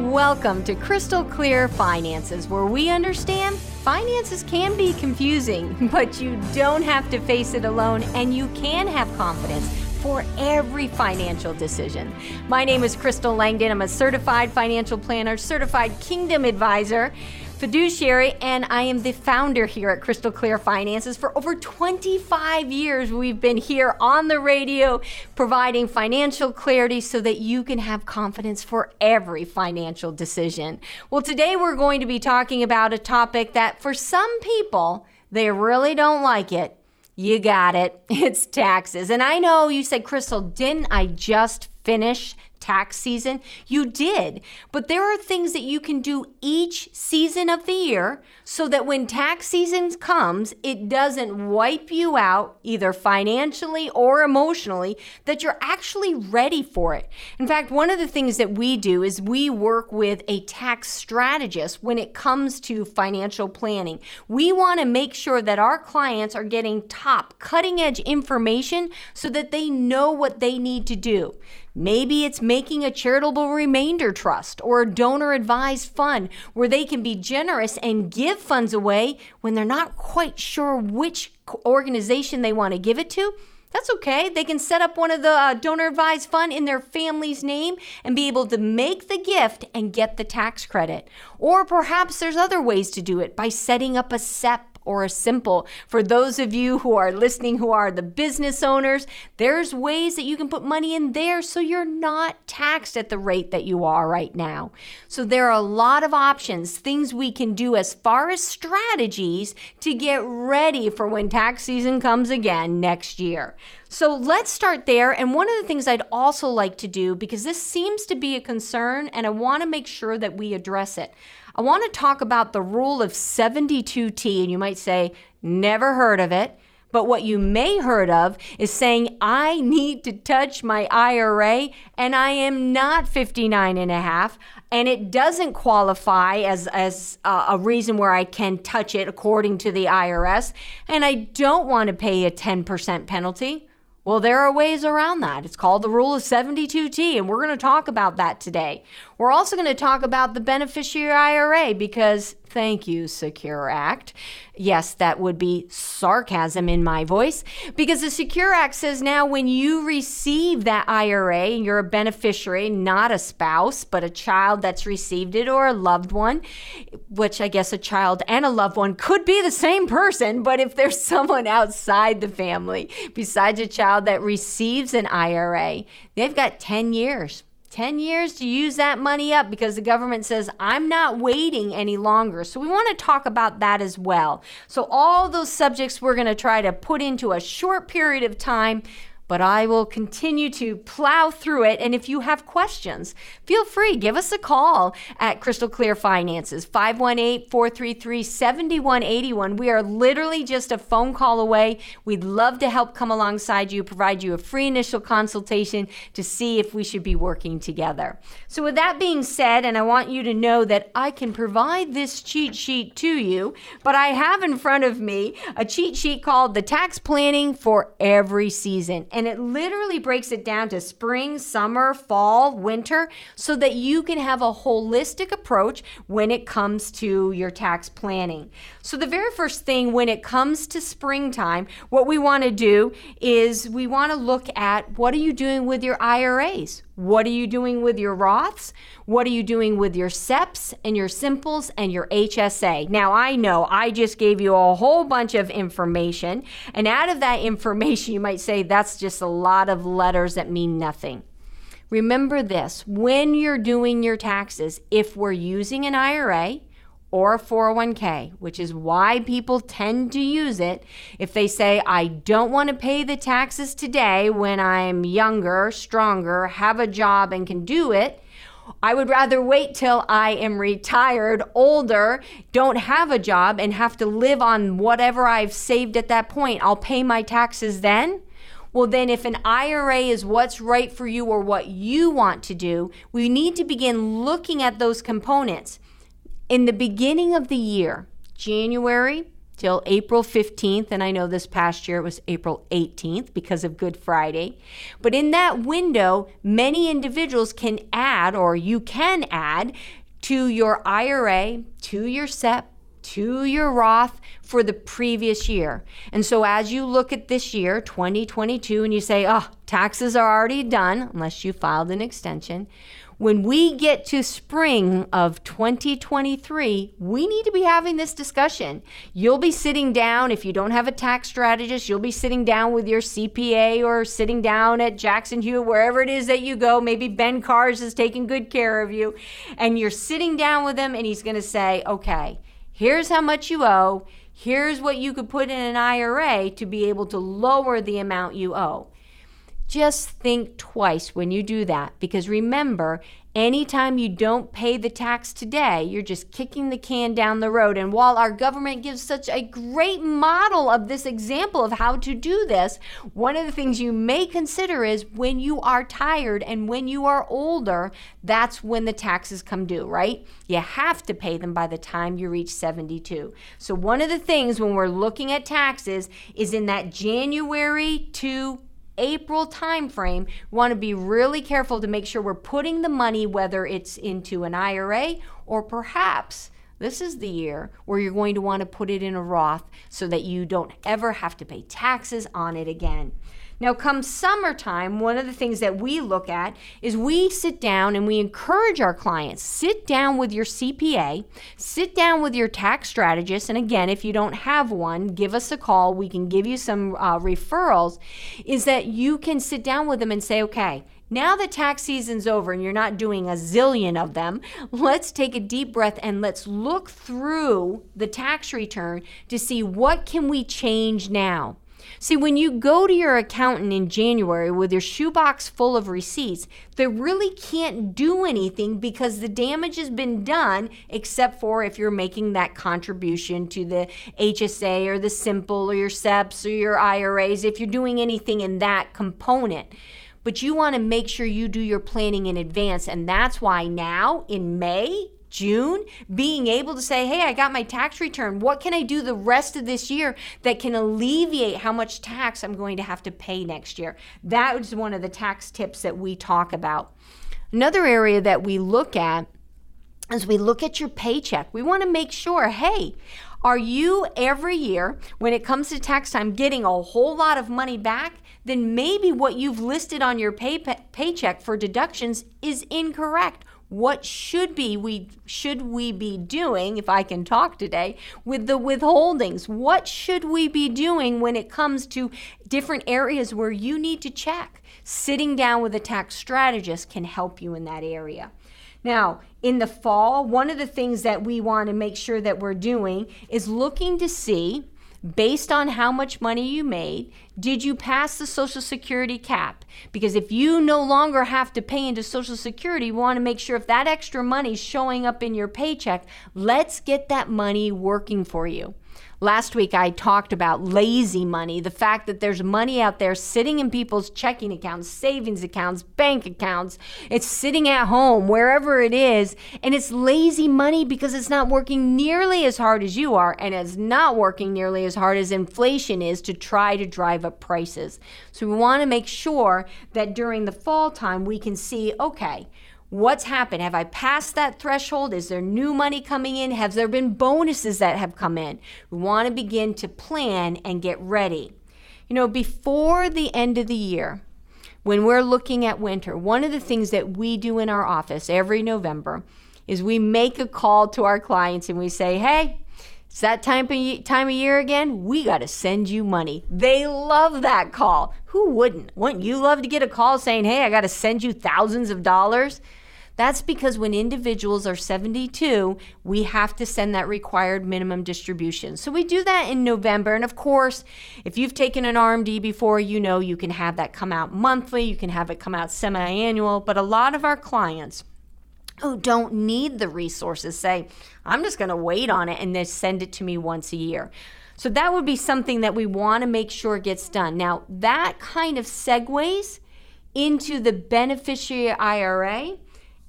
Welcome to Crystal Clear Finances, where we understand finances can be confusing, but you don't have to face it alone and you can have confidence for every financial decision. My name is Crystal Langdon. I'm a certified financial planner, certified kingdom advisor fiduciary, and I am the founder here at Crystal Clear Finances. For over 25 years, we've been here on the radio providing financial clarity so that you can have confidence for every financial decision. Well, today we're going to be talking about a topic that for some people, they really don't like it. You got it. It's taxes. And I know you said, Crystal, didn't I just finish tax season? You did. But there are things that you can do each season of the year so that when tax season comes, it doesn't wipe you out either financially or emotionally, that you're actually ready for it. In fact, one of the things that we do is we work with a tax strategist when it comes to financial planning. We want to make sure that our clients are getting top, cutting edge information so that they know what they need to do. Maybe it's making a charitable remainder trust or a donor advised fund where they can be generous and give funds away when they're not quite sure which organization they want to give it to. That's okay. They can set up one of the uh, donor advised fund in their family's name and be able to make the gift and get the tax credit. Or perhaps there's other ways to do it by setting up a SEP or a simple. For those of you who are listening who are the business owners, there's ways that you can put money in there so you're not taxed at the rate that you are right now. So there are a lot of options, things we can do as far as strategies to get ready for when tax season comes again next year. So let's start there. And one of the things I'd also like to do, because this seems to be a concern and I want to make sure that we address it. I want to talk about the rule of 72T, and you might say, never heard of it. But what you may heard of is saying, I need to touch my IRA and I am not 59 and a half and it doesn't qualify as, as a, a reason where I can touch it according to the IRS and I don't want to pay a 10% penalty. Well, there are ways around that. It's called the rule of 72T, and we're going to talk about that today. We're also going to talk about the beneficiary IRA because thank you, Secure Act. Yes, that would be sarcasm in my voice because the Secure Act says now when you receive that IRA, and you're a beneficiary, not a spouse, but a child that's received it or a loved one, which I guess a child and a loved one could be the same person, but if there's someone outside the family besides a child that receives an IRA, they've got 10 years 10 years to use that money up because the government says, I'm not waiting any longer. So, we want to talk about that as well. So, all those subjects we're going to try to put into a short period of time but I will continue to plow through it. And if you have questions, feel free, give us a call at Crystal Clear Finances, 518 433 7181. We are literally just a phone call away. We'd love to help come alongside you, provide you a free initial consultation to see if we should be working together. So, with that being said, and I want you to know that I can provide this cheat sheet to you, but I have in front of me a cheat sheet called the Tax Planning for Every Season it literally breaks it down to spring, summer, fall, winter, so that you can have a holistic approach when it comes to your tax planning. So, the very first thing when it comes to springtime, what we want to do is we want to look at what are you doing with your IRAs? What are you doing with your Roths? What are you doing with your SEPs and your Simples and your HSA? Now, I know I just gave you a whole bunch of information, and out of that information, you might say that's just a lot of letters that mean nothing. Remember this when you're doing your taxes, if we're using an IRA, or a 401k, which is why people tend to use it. If they say, I don't want to pay the taxes today when I'm younger, stronger, have a job, and can do it, I would rather wait till I am retired, older, don't have a job, and have to live on whatever I've saved at that point. I'll pay my taxes then. Well, then, if an IRA is what's right for you or what you want to do, we need to begin looking at those components in the beginning of the year, January till April 15th. And I know this past year it was April 18th because of Good Friday. But in that window, many individuals can add, or you can add, to your IRA, to your SEP, to your Roth for the previous year. And so as you look at this year, 2022, and you say, oh, taxes are already done, unless you filed an extension. When we get to spring of 2023, we need to be having this discussion. You'll be sitting down, if you don't have a tax strategist, you'll be sitting down with your CPA or sitting down at Jackson Hewitt, wherever it is that you go. Maybe Ben Cars is taking good care of you. And you're sitting down with him, and he's going to say, okay, here's how much you owe. Here's what you could put in an IRA to be able to lower the amount you owe. Just think twice when you do that because remember, anytime you don't pay the tax today, you're just kicking the can down the road. And while our government gives such a great model of this example of how to do this, one of the things you may consider is when you are tired and when you are older, that's when the taxes come due, right? You have to pay them by the time you reach 72. So, one of the things when we're looking at taxes is in that January to April timeframe, we want to be really careful to make sure we're putting the money, whether it's into an IRA or perhaps this is the year where you're going to want to put it in a Roth so that you don't ever have to pay taxes on it again. Now, come summertime, one of the things that we look at is we sit down and we encourage our clients sit down with your CPA, sit down with your tax strategist. And again, if you don't have one, give us a call. We can give you some uh, referrals. Is that you can sit down with them and say, okay, now that tax season's over and you're not doing a zillion of them, let's take a deep breath and let's look through the tax return to see what can we change now. See, when you go to your accountant in January with your shoebox full of receipts, they really can't do anything because the damage has been done, except for if you're making that contribution to the HSA or the Simple or your SEPs or your IRAs, if you're doing anything in that component but you want to make sure you do your planning in advance. And that's why now in May, June, being able to say, hey, I got my tax return. What can I do the rest of this year that can alleviate how much tax I'm going to have to pay next year? That is one of the tax tips that we talk about. Another area that we look at is we look at your paycheck. We want to make sure, hey, are you every year, when it comes to tax time, getting a whole lot of money back? Then maybe what you've listed on your pay, paycheck for deductions is incorrect what should be we should we be doing if i can talk today with the withholdings? What should we be doing when it comes to different areas where you need to check? Sitting down with a tax strategist can help you in that area. Now in the fall one of the things that we want to make sure that we're doing is looking to see based on how much money you made, did you pass the Social Security cap? Because if you no longer have to pay into Social Security, you want to make sure if that extra money is showing up in your paycheck, let's get that money working for you. Last week, I talked about lazy money, the fact that there's money out there sitting in people's checking accounts, savings accounts, bank accounts. It's sitting at home, wherever it is, and it's lazy money because it's not working nearly as hard as you are, and it's not working nearly as hard as inflation is to try to drive up prices. So we want to make sure that during the fall time, we can see okay, What's happened? Have I passed that threshold? Is there new money coming in? Have there been bonuses that have come in? We want to begin to plan and get ready. You know, before the end of the year, when we're looking at winter, one of the things that we do in our office every November is we make a call to our clients and we say, hey, it's that time of, time of year again. We got to send you money. They love that call. Who wouldn't? Wouldn't you love to get a call saying, hey, I got to send you thousands of dollars? That's because when individuals are 72, we have to send that required minimum distribution. So we do that in November. And of course, if you've taken an RMD before, you know you can have that come out monthly, you can have it come out semi annual. But a lot of our clients, who don't need the resources say, I'm just going to wait on it and then send it to me once a year. So that would be something that we want to make sure gets done. Now, that kind of segues into the beneficiary IRA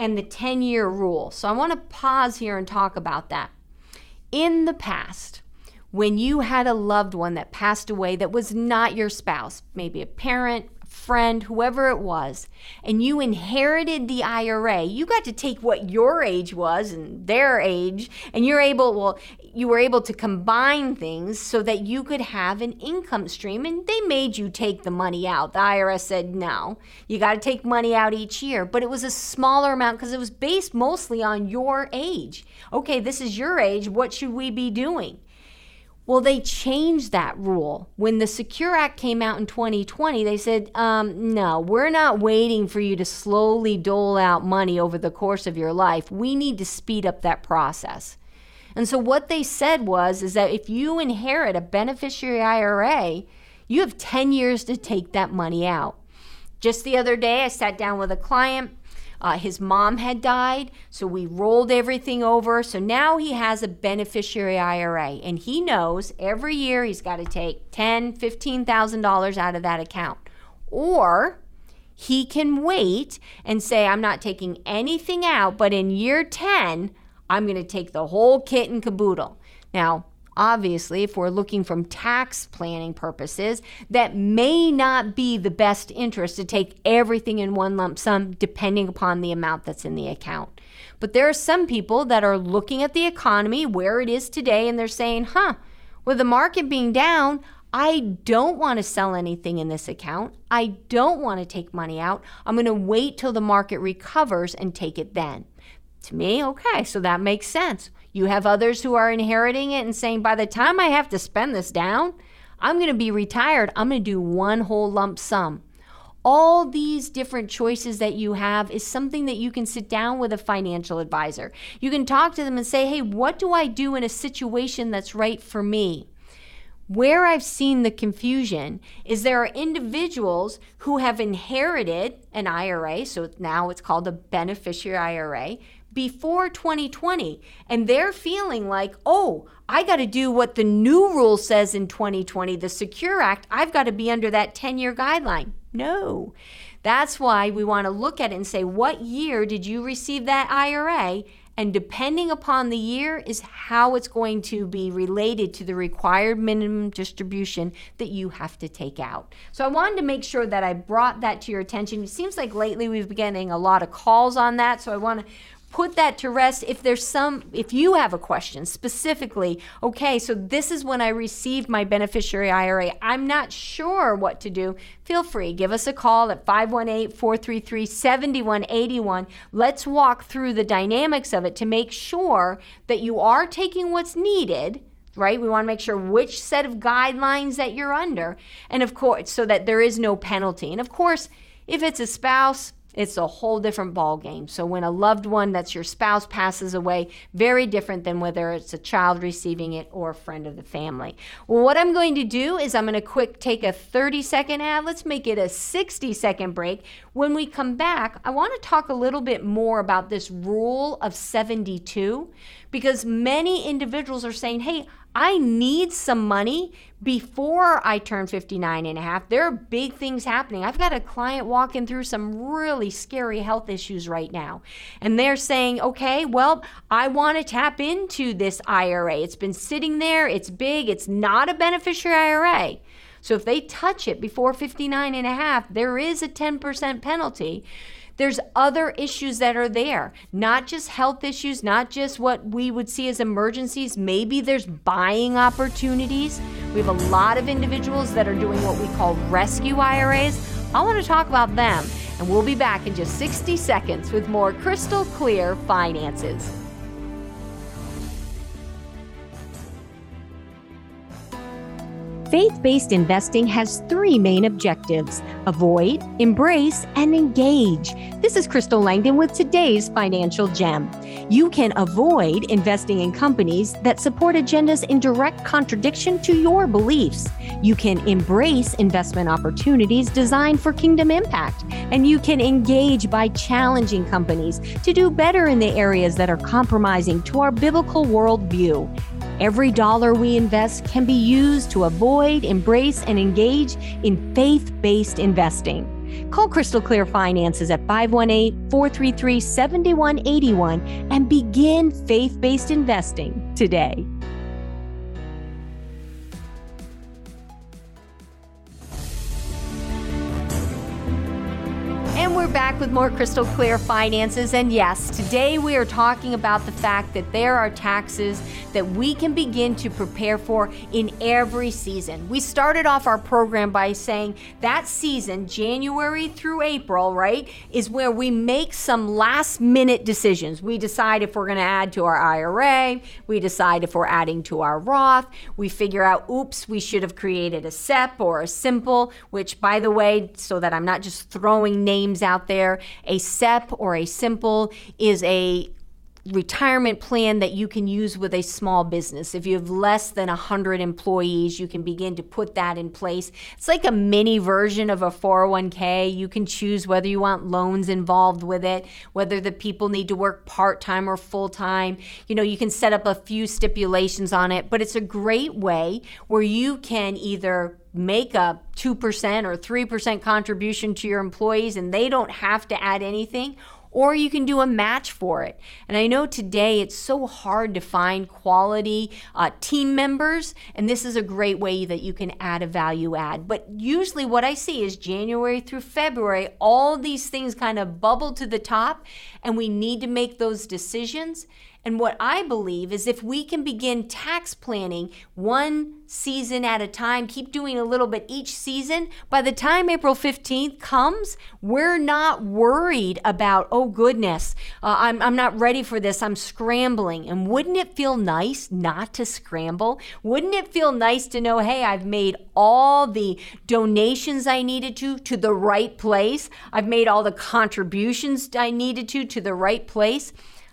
and the 10 year rule. So I want to pause here and talk about that. In the past, when you had a loved one that passed away that was not your spouse, maybe a parent, friend, whoever it was, and you inherited the IRA, you got to take what your age was and their age, and you're able, well, you were able to combine things so that you could have an income stream. And they made you take the money out. The IRS said, no, you got to take money out each year. But it was a smaller amount because it was based mostly on your age. Okay, this is your age. What should we be doing? Well, they changed that rule. When the Secure Act came out in 2020, they said, um, no, we're not waiting for you to slowly dole out money over the course of your life. We need to speed up that process. And so what they said was is that if you inherit a beneficiary IRA, you have 10 years to take that money out. Just the other day, I sat down with a client uh, his mom had died, so we rolled everything over. So now he has a beneficiary IRA, and he knows every year he's got to take ten, fifteen thousand dollars out of that account, or he can wait and say, "I'm not taking anything out, but in year ten, I'm going to take the whole kit and caboodle." Now, Obviously, if we're looking from tax planning purposes, that may not be the best interest to take everything in one lump sum depending upon the amount that's in the account. But there are some people that are looking at the economy where it is today and they're saying, huh, with the market being down, I don't want to sell anything in this account. I don't want to take money out. I'm going to wait till the market recovers and take it then. To me, okay, so that makes sense. You have others who are inheriting it and saying, by the time I have to spend this down, I'm going to be retired. I'm going to do one whole lump sum. All these different choices that you have is something that you can sit down with a financial advisor. You can talk to them and say, hey, what do I do in a situation that's right for me? Where I've seen the confusion is there are individuals who have inherited an IRA, so now it's called a beneficiary IRA, before 2020 and they're feeling like, oh, I got to do what the new rule says in 2020, the Secure Act. I've got to be under that 10 year guideline. No. That's why we want to look at it and say, what year did you receive that IRA? And depending upon the year, is how it's going to be related to the required minimum distribution that you have to take out. So I wanted to make sure that I brought that to your attention. It seems like lately we've been getting a lot of calls on that. So I want to put that to rest if there's some if you have a question specifically okay so this is when i received my beneficiary ira i'm not sure what to do feel free give us a call at 518-433-7181 let's walk through the dynamics of it to make sure that you are taking what's needed right? We want to make sure which set of guidelines that you're under, and of course, so that there is no penalty. And of course, if it's a spouse, it's a whole different ball game. So when a loved one that's your spouse passes away, very different than whether it's a child receiving it or a friend of the family. Well, what I'm going to do is I'm going to quick take a 30 second ad. Let's make it a 60 second break. When we come back, I want to talk a little bit more about this rule of 72 because many individuals are saying, "Hey, I need some money before I turn 59 and a half. There are big things happening. I've got a client walking through some really scary health issues right now. And they're saying, okay, well, I want to tap into this IRA. It's been sitting there, it's big, it's not a beneficiary IRA. So if they touch it before 59 and a half, there is a 10% penalty. There's other issues that are there, not just health issues, not just what we would see as emergencies. Maybe there's buying opportunities. We have a lot of individuals that are doing what we call rescue IRAs. I want to talk about them, and we'll be back in just 60 seconds with more crystal clear finances. Faith based investing has three main objectives avoid, embrace, and engage. This is Crystal Langdon with today's financial gem. You can avoid investing in companies that support agendas in direct contradiction to your beliefs. You can embrace investment opportunities designed for kingdom impact. And you can engage by challenging companies to do better in the areas that are compromising to our biblical worldview. Every dollar we invest can be used to avoid, embrace, and engage in faith based investing. Call Crystal Clear Finances at 518 433 7181 and begin faith based investing today. Back with more crystal clear finances. And yes, today we are talking about the fact that there are taxes that we can begin to prepare for in every season. We started off our program by saying that season, January through April, right, is where we make some last minute decisions. We decide if we're going to add to our IRA, we decide if we're adding to our Roth, we figure out, oops, we should have created a SEP or a simple, which, by the way, so that I'm not just throwing names out there, a SEP or a simple is a retirement plan that you can use with a small business. If you have less than 100 employees, you can begin to put that in place. It's like a mini version of a 401k. You can choose whether you want loans involved with it, whether the people need to work part-time or full-time. You know, you can set up a few stipulations on it, but it's a great way where you can either make a 2% or 3% contribution to your employees and they don't have to add anything or you can do a match for it. And I know today it's so hard to find quality uh, team members, and this is a great way that you can add a value add. But usually, what I see is January through February, all these things kind of bubble to the top, and we need to make those decisions. And what I believe is if we can begin tax planning one season at a time, keep doing a little bit each season, by the time April 15th comes, we're not worried about, oh goodness, uh, I'm, I'm not ready for this, I'm scrambling. And wouldn't it feel nice not to scramble? Wouldn't it feel nice to know, hey, I've made all the donations I needed to to the right place? I've made all the contributions I needed to to the right place?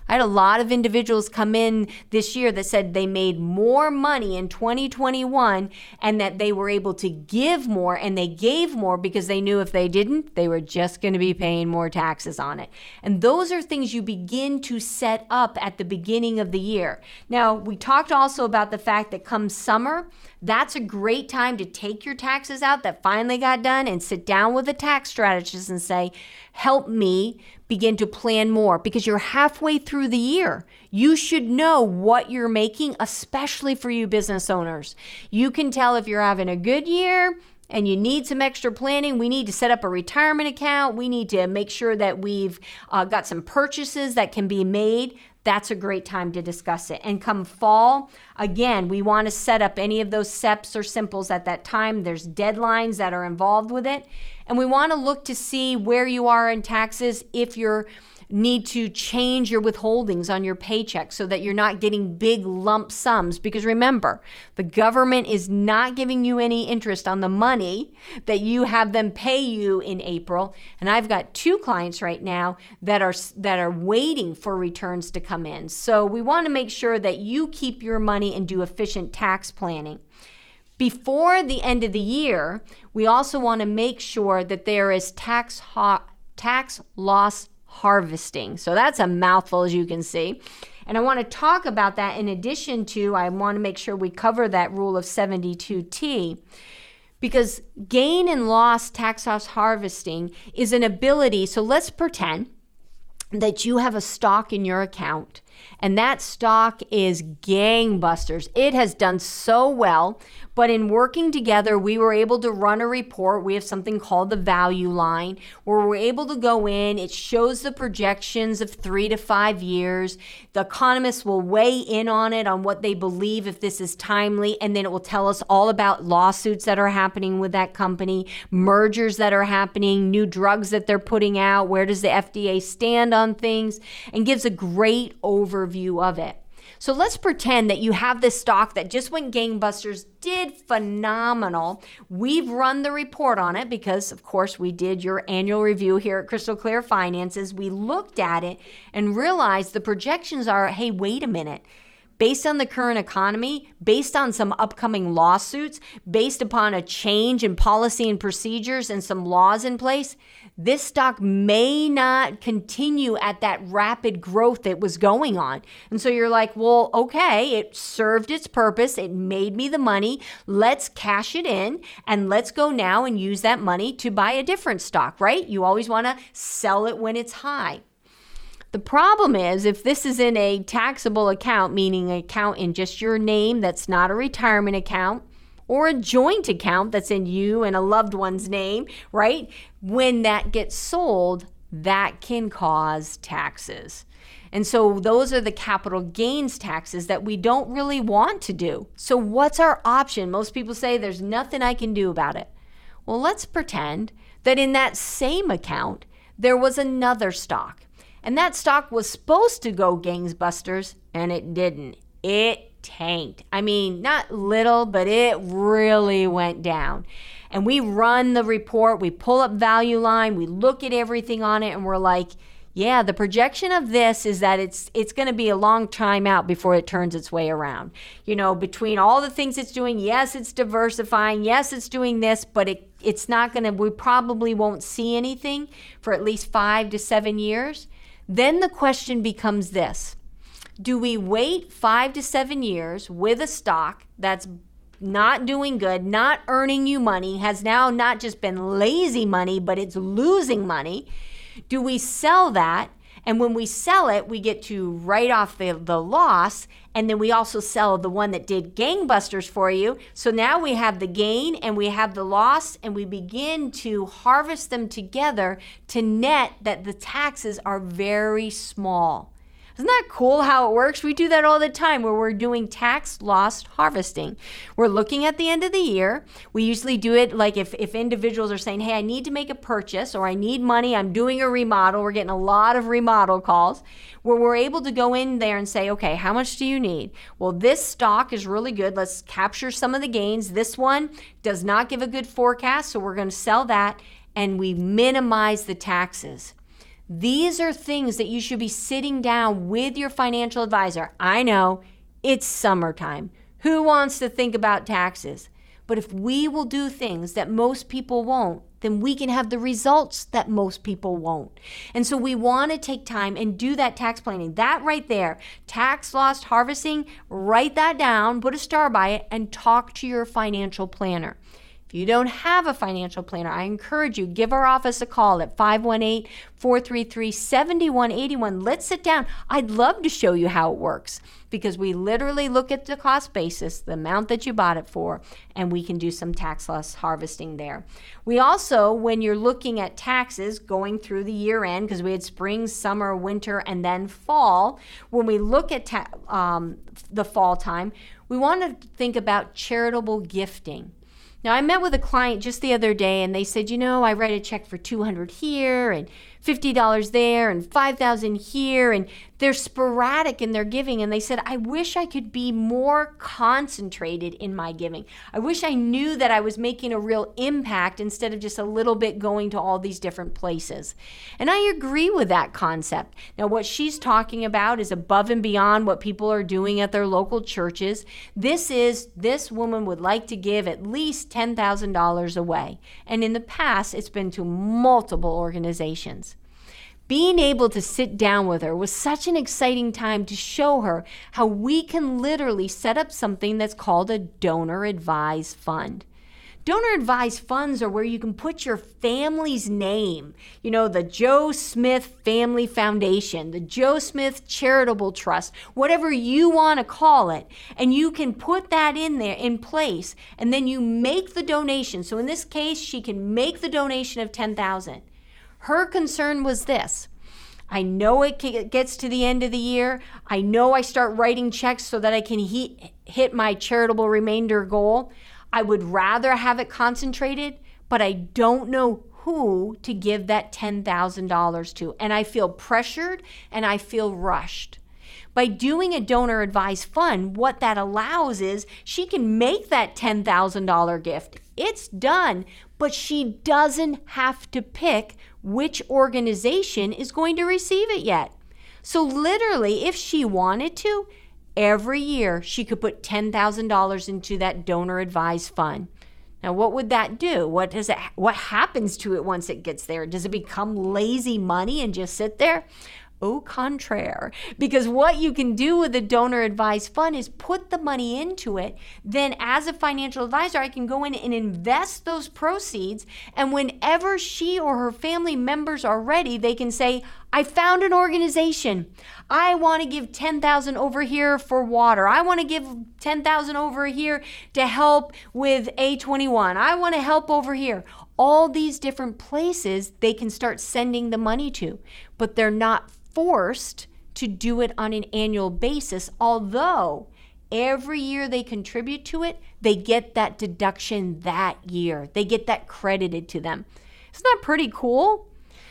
I had a lot of individuals come in this year that said they made more money in 2021 and that they were able to give more and they gave more because they knew if they didn't, they were just going to be paying more taxes on it. And those are things you begin to set up at the beginning of the year. Now, we talked also about the fact that come summer, that's a great time to take your taxes out that finally got done and sit down with a tax strategist and say, help me begin to plan more because you're halfway through the year. You should know what you're making, especially for you business owners. You can tell if you're having a good year and you need some extra planning, we need to set up a retirement account. We need to make sure that we've uh, got some purchases that can be made that's a great time to discuss it. And come fall, again, we want to set up any of those SEPs or simples at that time. There's deadlines that are involved with it. And we want to look to see where you are in taxes if you're need to change your withholdings on your paycheck so that you're not getting big lump sums. Because remember, the government is not giving you any interest on the money that you have them pay you in April. And I've got two clients right now that are that are waiting for returns to come in. So we want to make sure that you keep your money and do efficient tax planning. Before the end of the year, we also want to make sure that there is tax tax loss harvesting. So that's a mouthful, as you can see. And I want to talk about that in addition to, I want to make sure we cover that rule of 72T because gain and loss tax loss harvesting is an ability. So let's pretend that you have a stock in your account and that stock is gangbusters. It has done so well. But in working together, we were able to run a report. We have something called the value line where we're able to go in. It shows the projections of three to five years. The economists will weigh in on it, on what they believe if this is timely. And then it will tell us all about lawsuits that are happening with that company, mergers that are happening, new drugs that they're putting out. Where does the FDA stand on things? And gives a great overview of it. So let's pretend that you have this stock that just went gangbusters, did phenomenal. We've run the report on it because, of course, we did your annual review here at Crystal Clear Finances. We looked at it and realized the projections are hey, wait a minute based on the current economy, based on some upcoming lawsuits, based upon a change in policy and procedures and some laws in place, this stock may not continue at that rapid growth it was going on. And so you're like, well, okay, it served its purpose. It made me the money. Let's cash it in and let's go now and use that money to buy a different stock, right? You always want to sell it when it's high. The problem is if this is in a taxable account, meaning an account in just your name that's not a retirement account, or a joint account that's in you and a loved one's name, right? When that gets sold, that can cause taxes. And so those are the capital gains taxes that we don't really want to do. So, what's our option? Most people say there's nothing I can do about it. Well, let's pretend that in that same account, there was another stock. And that stock was supposed to go gangbusters, and it didn't. It tanked. I mean, not little, but it really went down. And we run the report, we pull up value line, we look at everything on it, and we're like, yeah, the projection of this is that it's it's going to be a long time out before it turns its way around. You know, between all the things it's doing, yes, it's diversifying, yes, it's doing this, but it it's not going to we probably won't see anything for at least 5 to 7 years. Then the question becomes this. Do we wait 5 to 7 years with a stock that's not doing good, not earning you money, has now not just been lazy money, but it's losing money? Do we sell that? And when we sell it, we get to write off the, the loss. And then we also sell the one that did gangbusters for you. So now we have the gain and we have the loss, and we begin to harvest them together to net that the taxes are very small. Isn't that cool how it works? We do that all the time where we're doing tax loss harvesting. We're looking at the end of the year. We usually do it like if, if individuals are saying, hey, I need to make a purchase or I need money, I'm doing a remodel. We're getting a lot of remodel calls where we're able to go in there and say, okay, how much do you need? Well, this stock is really good. Let's capture some of the gains. This one does not give a good forecast, so we're going to sell that and we minimize the taxes. These are things that you should be sitting down with your financial advisor. I know it's summertime. Who wants to think about taxes? But if we will do things that most people won't, then we can have the results that most people won't. And so we want to take time and do that tax planning. That right there, tax loss harvesting, write that down, put a star by it, and talk to your financial planner. If you don't have a financial planner, I encourage you, give our office a call at 518 433 7181. Let's sit down. I'd love to show you how it works because we literally look at the cost basis, the amount that you bought it for, and we can do some tax loss harvesting there. We also, when you're looking at taxes going through the year end, because we had spring, summer, winter, and then fall, when we look at ta- um, the fall time, we want to think about charitable gifting. Now, I met with a client just the other day and they said, you know, I write a check for 200 here and $50 there and 5000 here and they're sporadic in their giving and they said I wish I could be more concentrated in my giving. I wish I knew that I was making a real impact instead of just a little bit going to all these different places. And I agree with that concept. Now what she's talking about is above and beyond what people are doing at their local churches. This is this woman would like to give at least $10,000 away. And in the past it's been to multiple organizations. Being able to sit down with her was such an exciting time to show her how we can literally set up something that's called a donor advised fund. Donor advised funds are where you can put your family's name, you know, the Joe Smith Family Foundation, the Joe Smith Charitable Trust, whatever you want to call it, and you can put that in there in place and then you make the donation. So in this case, she can make the donation of 10,000. Her concern was this I know it gets to the end of the year. I know I start writing checks so that I can hit my charitable remainder goal. I would rather have it concentrated, but I don't know who to give that $10,000 to. And I feel pressured and I feel rushed. By doing a donor advised fund, what that allows is she can make that $10,000 gift. It's done, but she doesn't have to pick which organization is going to receive it yet. So, literally, if she wanted to, every year she could put $10,000 into that donor advised fund. Now, what would that do? What does it what happens to it once it gets there? Does it become lazy money and just sit there? Au contraire. Because what you can do with a donor advised fund is put the money into it. Then, as a financial advisor, I can go in and invest those proceeds. And whenever she or her family members are ready, they can say, I found an organization. I want to give 10,000 over here for water. I want to give 10,000 over here to help with A21. I want to help over here all these different places they can start sending the money to, but they're not forced to do it on an annual basis, although every year they contribute to it, they get that deduction that year. They get that credited to them. Isn't that pretty cool?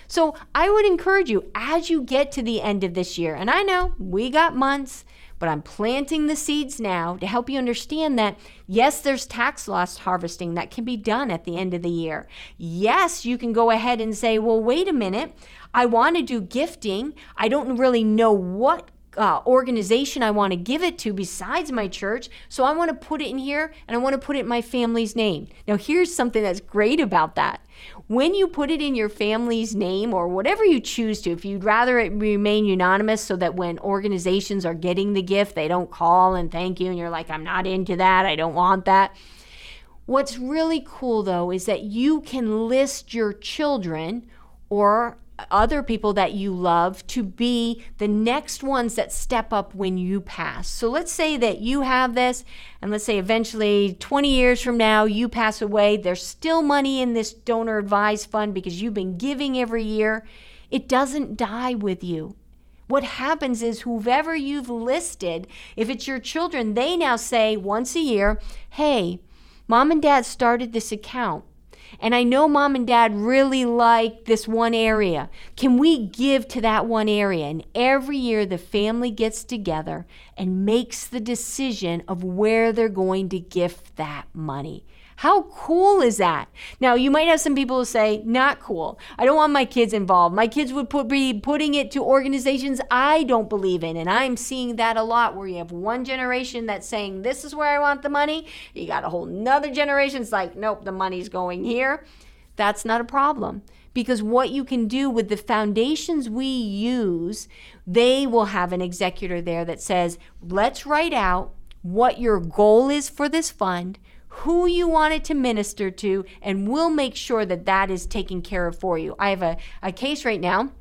So I would encourage you as you get to the end of this year, and I know we got months, but I'm planting the seeds now to help you understand that yes, there's tax loss harvesting that can be done at the end of the year. Yes, you can go ahead and say, well, wait a minute, I want to do gifting. I don't really know what uh, organization I want to give it to besides my church. So I want to put it in here and I want to put it in my family's name. Now, here's something that's great about that. When you put it in your family's name or whatever you choose to, if you'd rather it remain unanimous so that when organizations are getting the gift, they don't call and thank you and you're like, I'm not into that, I don't want that. What's really cool though is that you can list your children or other people that you love to be the next ones that step up when you pass. So let's say that you have this, and let's say eventually 20 years from now you pass away, there's still money in this donor advised fund because you've been giving every year. It doesn't die with you. What happens is whoever you've listed, if it's your children, they now say once a year, hey, mom and dad started this account. And I know mom and dad really like this one area. Can we give to that one area? And every year the family gets together and makes the decision of where they're going to gift that money. How cool is that? Now, you might have some people who say, not cool. I don't want my kids involved. My kids would put, be putting it to organizations I don't believe in. And I'm seeing that a lot where you have one generation that's saying, this is where I want the money. You got a whole nother generation that's like, nope, the money's going here. That's not a problem because what you can do with the foundations we use, they will have an executor there that says, let's write out what your goal is for this fund who you want it to minister to, and we'll make sure that that is taken care of for you. I have a, a case right now,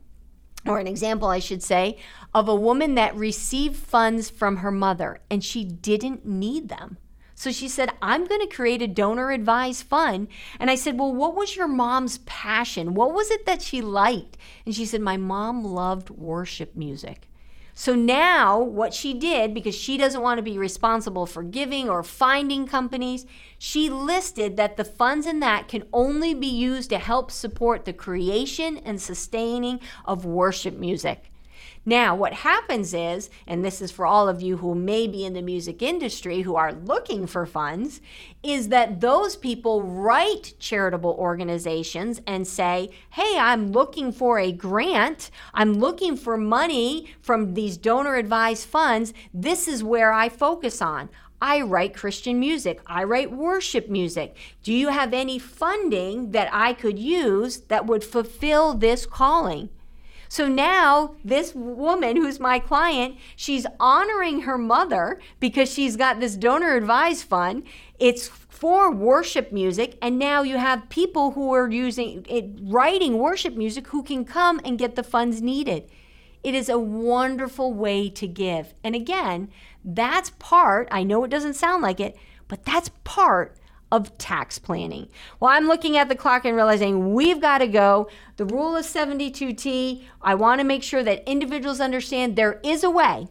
or an example, I should say, of a woman that received funds from her mother and she didn't need them. So she said, I'm going to create a donor advised fund. And I said, Well, what was your mom's passion? What was it that she liked? And she said, My mom loved worship music. So now, what she did, because she doesn't want to be responsible for giving or finding companies, she listed that the funds in that can only be used to help support the creation and sustaining of worship music. Now, what happens is, and this is for all of you who may be in the music industry who are looking for funds, is that those people write charitable organizations and say, hey, I'm looking for a grant. I'm looking for money from these donor advised funds. This is where I focus on. I write Christian music. I write worship music. Do you have any funding that I could use that would fulfill this calling? So now, this woman who's my client, she's honoring her mother because she's got this donor advised fund. It's for worship music, and now you have people who are using it, writing worship music who can come and get the funds needed. It is a wonderful way to give. And again, that's part, I know it doesn't sound like it, but that's part of tax planning. Well, I'm looking at the clock and realizing we've got to go. The rule of 72T, I want to make sure that individuals understand there is a way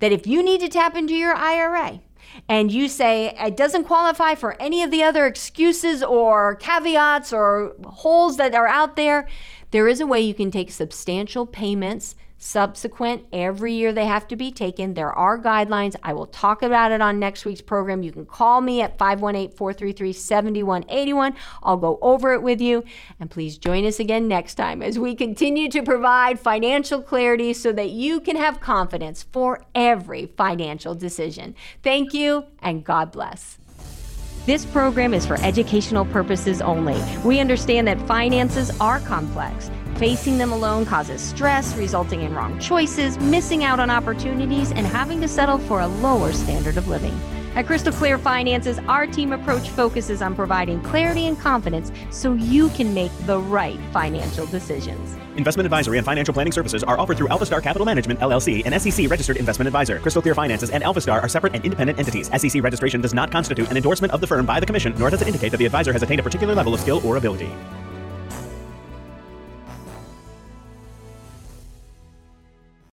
that if you need to tap into your IRA, and you say it doesn't qualify for any of the other excuses or caveats or holes that are out there, there is a way you can take substantial payments subsequent. Every year they have to be taken. There are guidelines. I will talk about it on next week's program. You can call me at 518 433 7181. I'll go over it with you. And please join us again next time as we continue to provide financial clarity so that you can have confidence for every financial decision. Thank you and God bless. This program is for educational purposes only. We understand that finances are complex. Facing them alone causes stress, resulting in wrong choices, missing out on opportunities, and having to settle for a lower standard of living. At Crystal Clear Finances, our team approach focuses on providing clarity and confidence so you can make the right financial decisions. Investment advisory and financial planning services are offered through AlphaStar Capital Management, LLC, an SEC registered investment advisor. Crystal Clear Finances and AlphaStar are separate and independent entities. SEC registration does not constitute an endorsement of the firm by the Commission, nor does it indicate that the advisor has attained a particular level of skill or ability.